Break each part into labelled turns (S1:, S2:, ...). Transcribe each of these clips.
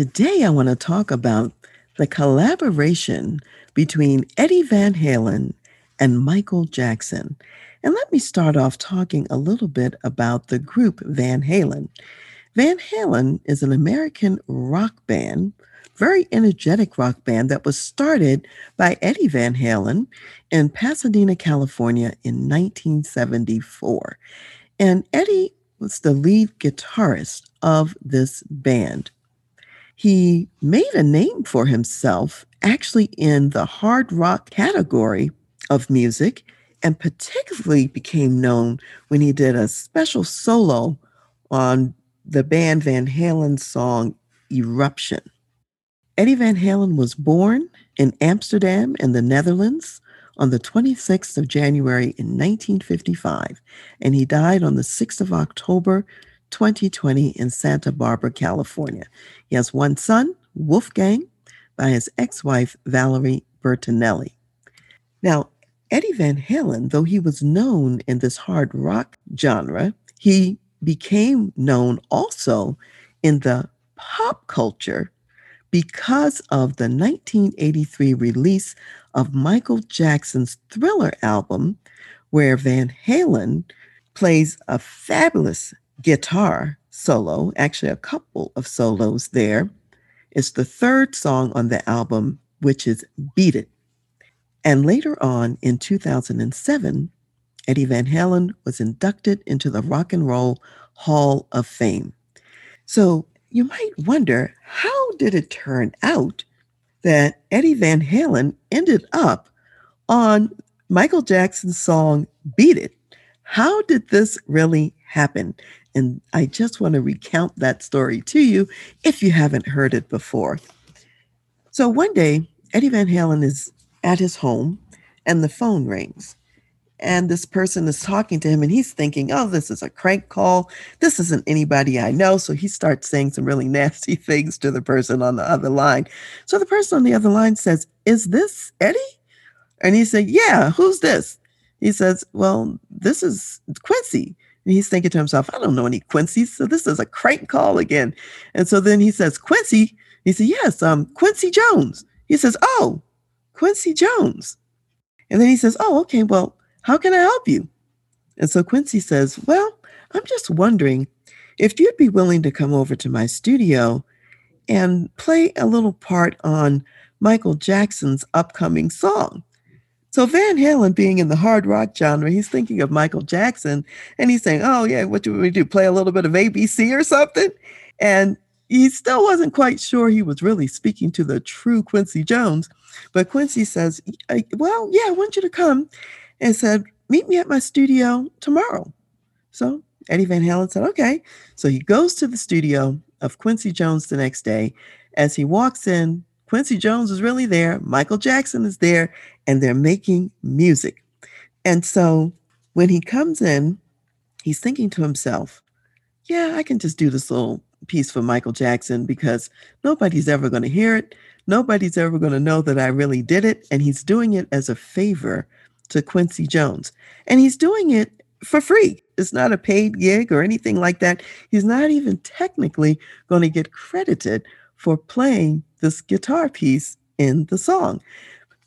S1: Today, I want to talk about the collaboration between Eddie Van Halen and Michael Jackson. And let me start off talking a little bit about the group Van Halen. Van Halen is an American rock band, very energetic rock band that was started by Eddie Van Halen in Pasadena, California in 1974. And Eddie was the lead guitarist of this band he made a name for himself actually in the hard rock category of music and particularly became known when he did a special solo on the band Van Halen's song Eruption. Eddie Van Halen was born in Amsterdam in the Netherlands on the 26th of January in 1955, and he died on the 6th of October 2020 in Santa Barbara, California. He has one son, Wolfgang, by his ex wife, Valerie Bertinelli. Now, Eddie Van Halen, though he was known in this hard rock genre, he became known also in the pop culture because of the 1983 release of Michael Jackson's Thriller album, where Van Halen plays a fabulous guitar solo, actually, a couple of solos there. It's the third song on the album, which is Beat It. And later on in 2007, Eddie Van Halen was inducted into the Rock and Roll Hall of Fame. So you might wonder how did it turn out that Eddie Van Halen ended up on Michael Jackson's song Beat It? How did this really happen? And I just want to recount that story to you if you haven't heard it before. So one day, Eddie Van Halen is at his home and the phone rings. And this person is talking to him and he's thinking, oh, this is a crank call. This isn't anybody I know. So he starts saying some really nasty things to the person on the other line. So the person on the other line says, Is this Eddie? And he said, Yeah, who's this? He says, Well, this is Quincy. And he's thinking to himself, I don't know any Quincy, so this is a crank call again. And so then he says, Quincy. He said, Yes, um, Quincy Jones. He says, Oh, Quincy Jones. And then he says, Oh, okay, well, how can I help you? And so Quincy says, Well, I'm just wondering if you'd be willing to come over to my studio and play a little part on Michael Jackson's upcoming song. So Van Halen being in the hard rock genre, he's thinking of Michael Jackson and he's saying, Oh, yeah, what do we do? Play a little bit of ABC or something? And he still wasn't quite sure he was really speaking to the true Quincy Jones. But Quincy says, Well, yeah, I want you to come and said, Meet me at my studio tomorrow. So Eddie Van Halen said, Okay. So he goes to the studio of Quincy Jones the next day. As he walks in, Quincy Jones is really there, Michael Jackson is there, and they're making music. And so when he comes in, he's thinking to himself, yeah, I can just do this little piece for Michael Jackson because nobody's ever going to hear it. Nobody's ever going to know that I really did it. And he's doing it as a favor to Quincy Jones. And he's doing it for free. It's not a paid gig or anything like that. He's not even technically going to get credited for playing this guitar piece in the song.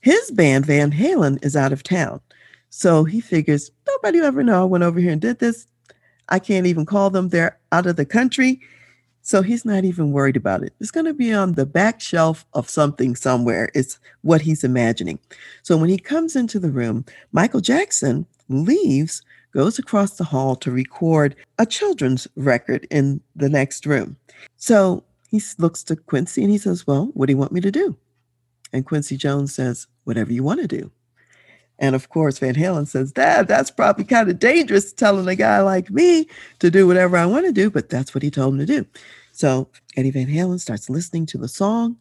S1: His band, Van Halen, is out of town. So he figures nobody ever know I went over here and did this. I can't even call them. They're out of the country. So he's not even worried about it. It's going to be on the back shelf of something somewhere. It's what he's imagining. So when he comes into the room, Michael Jackson leaves, goes across the hall to record a children's record in the next room. So he looks to Quincy and he says, Well, what do you want me to do? And Quincy Jones says, Whatever you want to do. And of course, Van Halen says, Dad, that's probably kind of dangerous telling a guy like me to do whatever I want to do, but that's what he told him to do. So Eddie Van Halen starts listening to the song.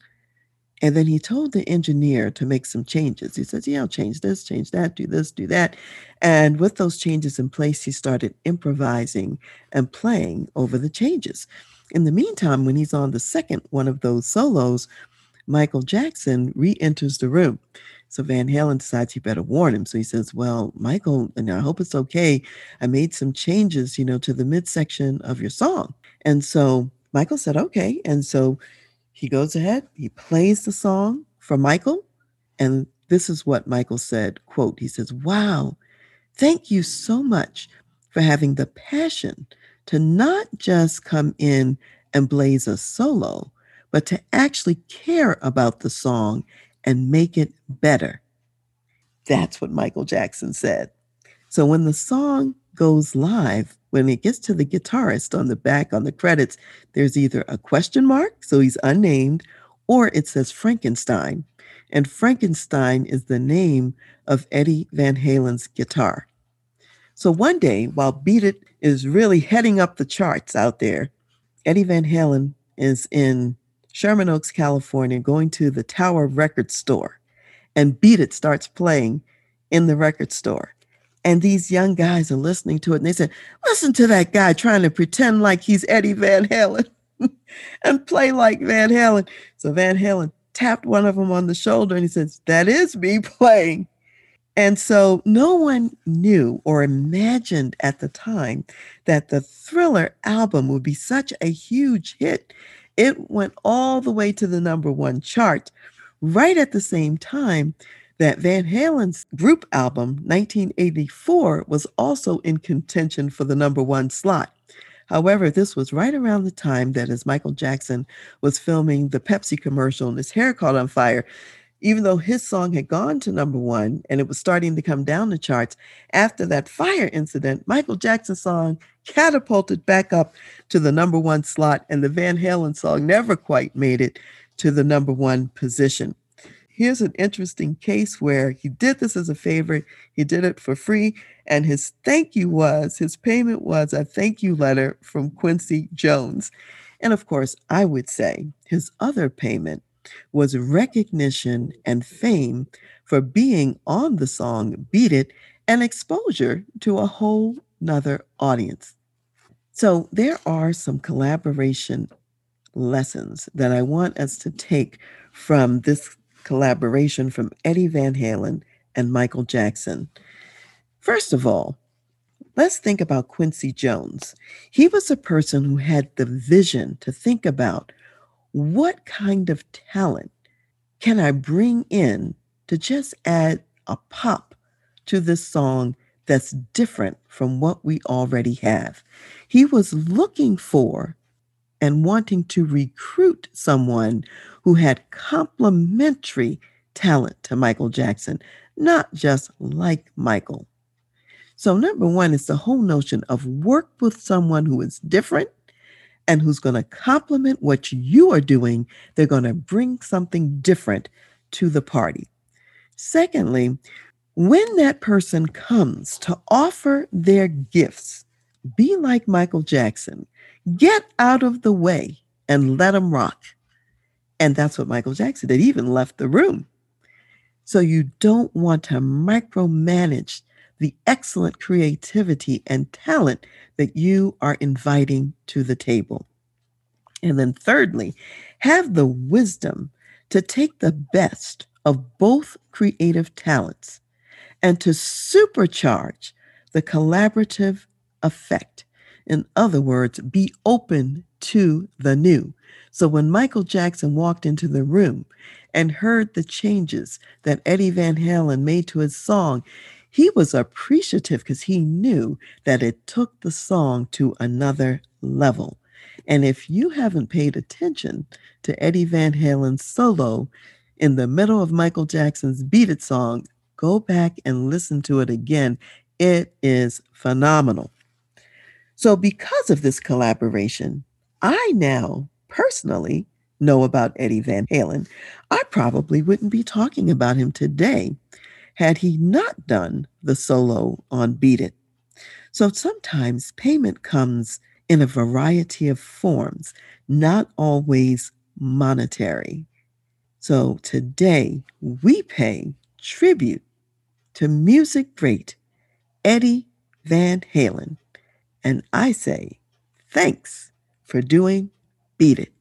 S1: And then he told the engineer to make some changes. He says, Yeah, I'll change this, change that, do this, do that. And with those changes in place, he started improvising and playing over the changes. In the meantime, when he's on the second one of those solos, Michael Jackson re enters the room. So Van Halen decides he better warn him. So he says, Well, Michael, and I hope it's okay. I made some changes, you know, to the midsection of your song. And so Michael said, Okay. And so he goes ahead, he plays the song for Michael. And this is what Michael said, quote, he says, Wow, thank you so much for having the passion to not just come in and blaze a solo, but to actually care about the song and make it better. That's what Michael Jackson said. So when the song goes live, when it gets to the guitarist on the back on the credits, there's either a question mark, so he's unnamed, or it says Frankenstein. And Frankenstein is the name of Eddie Van Halen's guitar. So one day, while Beat It is really heading up the charts out there, Eddie Van Halen is in Sherman Oaks, California, going to the Tower Record Store, and Beat It starts playing in the record store. And these young guys are listening to it, and they said, Listen to that guy trying to pretend like he's Eddie Van Halen and play like Van Halen. So Van Halen tapped one of them on the shoulder and he says, That is me playing. And so no one knew or imagined at the time that the Thriller album would be such a huge hit. It went all the way to the number one chart right at the same time that Van Halen's group album, 1984, was also in contention for the number one slot. However, this was right around the time that as Michael Jackson was filming the Pepsi commercial and his hair caught on fire, even though his song had gone to number one and it was starting to come down the charts, after that fire incident, Michael Jackson's song catapulted back up to the number one slot, and the Van Halen song never quite made it to the number one position. Here's an interesting case where he did this as a favor, he did it for free, and his thank you was, his payment was a thank you letter from Quincy Jones. And of course, I would say his other payment was recognition and fame for being on the song Beat It and exposure to a whole nother audience. So there are some collaboration lessons that I want us to take from this collaboration from Eddie Van Halen and Michael Jackson. First of all, let's think about Quincy Jones. He was a person who had the vision to think about what kind of talent can I bring in to just add a pop to this song that's different from what we already have? He was looking for and wanting to recruit someone who had complementary talent to Michael Jackson, not just like Michael. So, number one is the whole notion of work with someone who is different and who's going to complement what you are doing. They're going to bring something different to the party. Secondly, when that person comes to offer their gifts, be like Michael Jackson. Get out of the way and let them rock. And that's what Michael Jackson did. He even left the room. So you don't want to micromanage the excellent creativity and talent that you are inviting to the table. And then, thirdly, have the wisdom to take the best of both creative talents and to supercharge the collaborative effect. In other words, be open to the new. So when Michael Jackson walked into the room and heard the changes that Eddie Van Halen made to his song, he was appreciative because he knew that it took the song to another level. And if you haven't paid attention to Eddie Van Halen's solo in the middle of Michael Jackson's Beat It song, go back and listen to it again. It is phenomenal. So, because of this collaboration, I now personally know about Eddie Van Halen. I probably wouldn't be talking about him today had he not done the solo on Beat It. So sometimes payment comes in a variety of forms, not always monetary. So today we pay tribute to music great Eddie Van Halen. And I say, thanks for doing Beat It.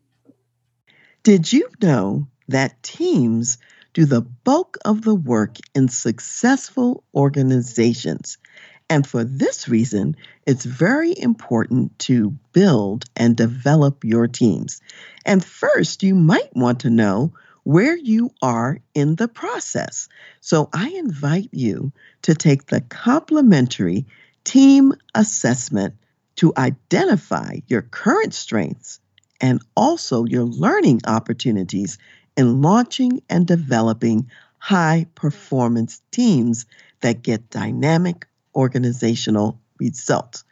S1: Did you know that teams do the bulk of the work in successful organizations? And for this reason, it's very important to build and develop your teams. And first, you might want to know where you are in the process. So I invite you to take the complimentary team assessment to identify your current strengths and also your learning opportunities in launching and developing high performance teams that get dynamic organizational results.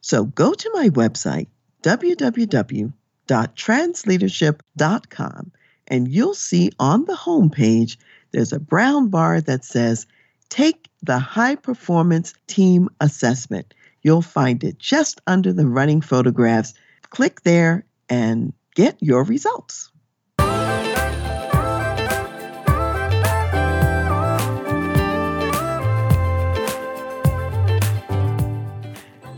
S1: So go to my website, www.transleadership.com, and you'll see on the homepage there's a brown bar that says Take the High Performance Team Assessment. You'll find it just under the running photographs. Click there and get your results.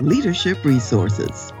S1: leadership resources.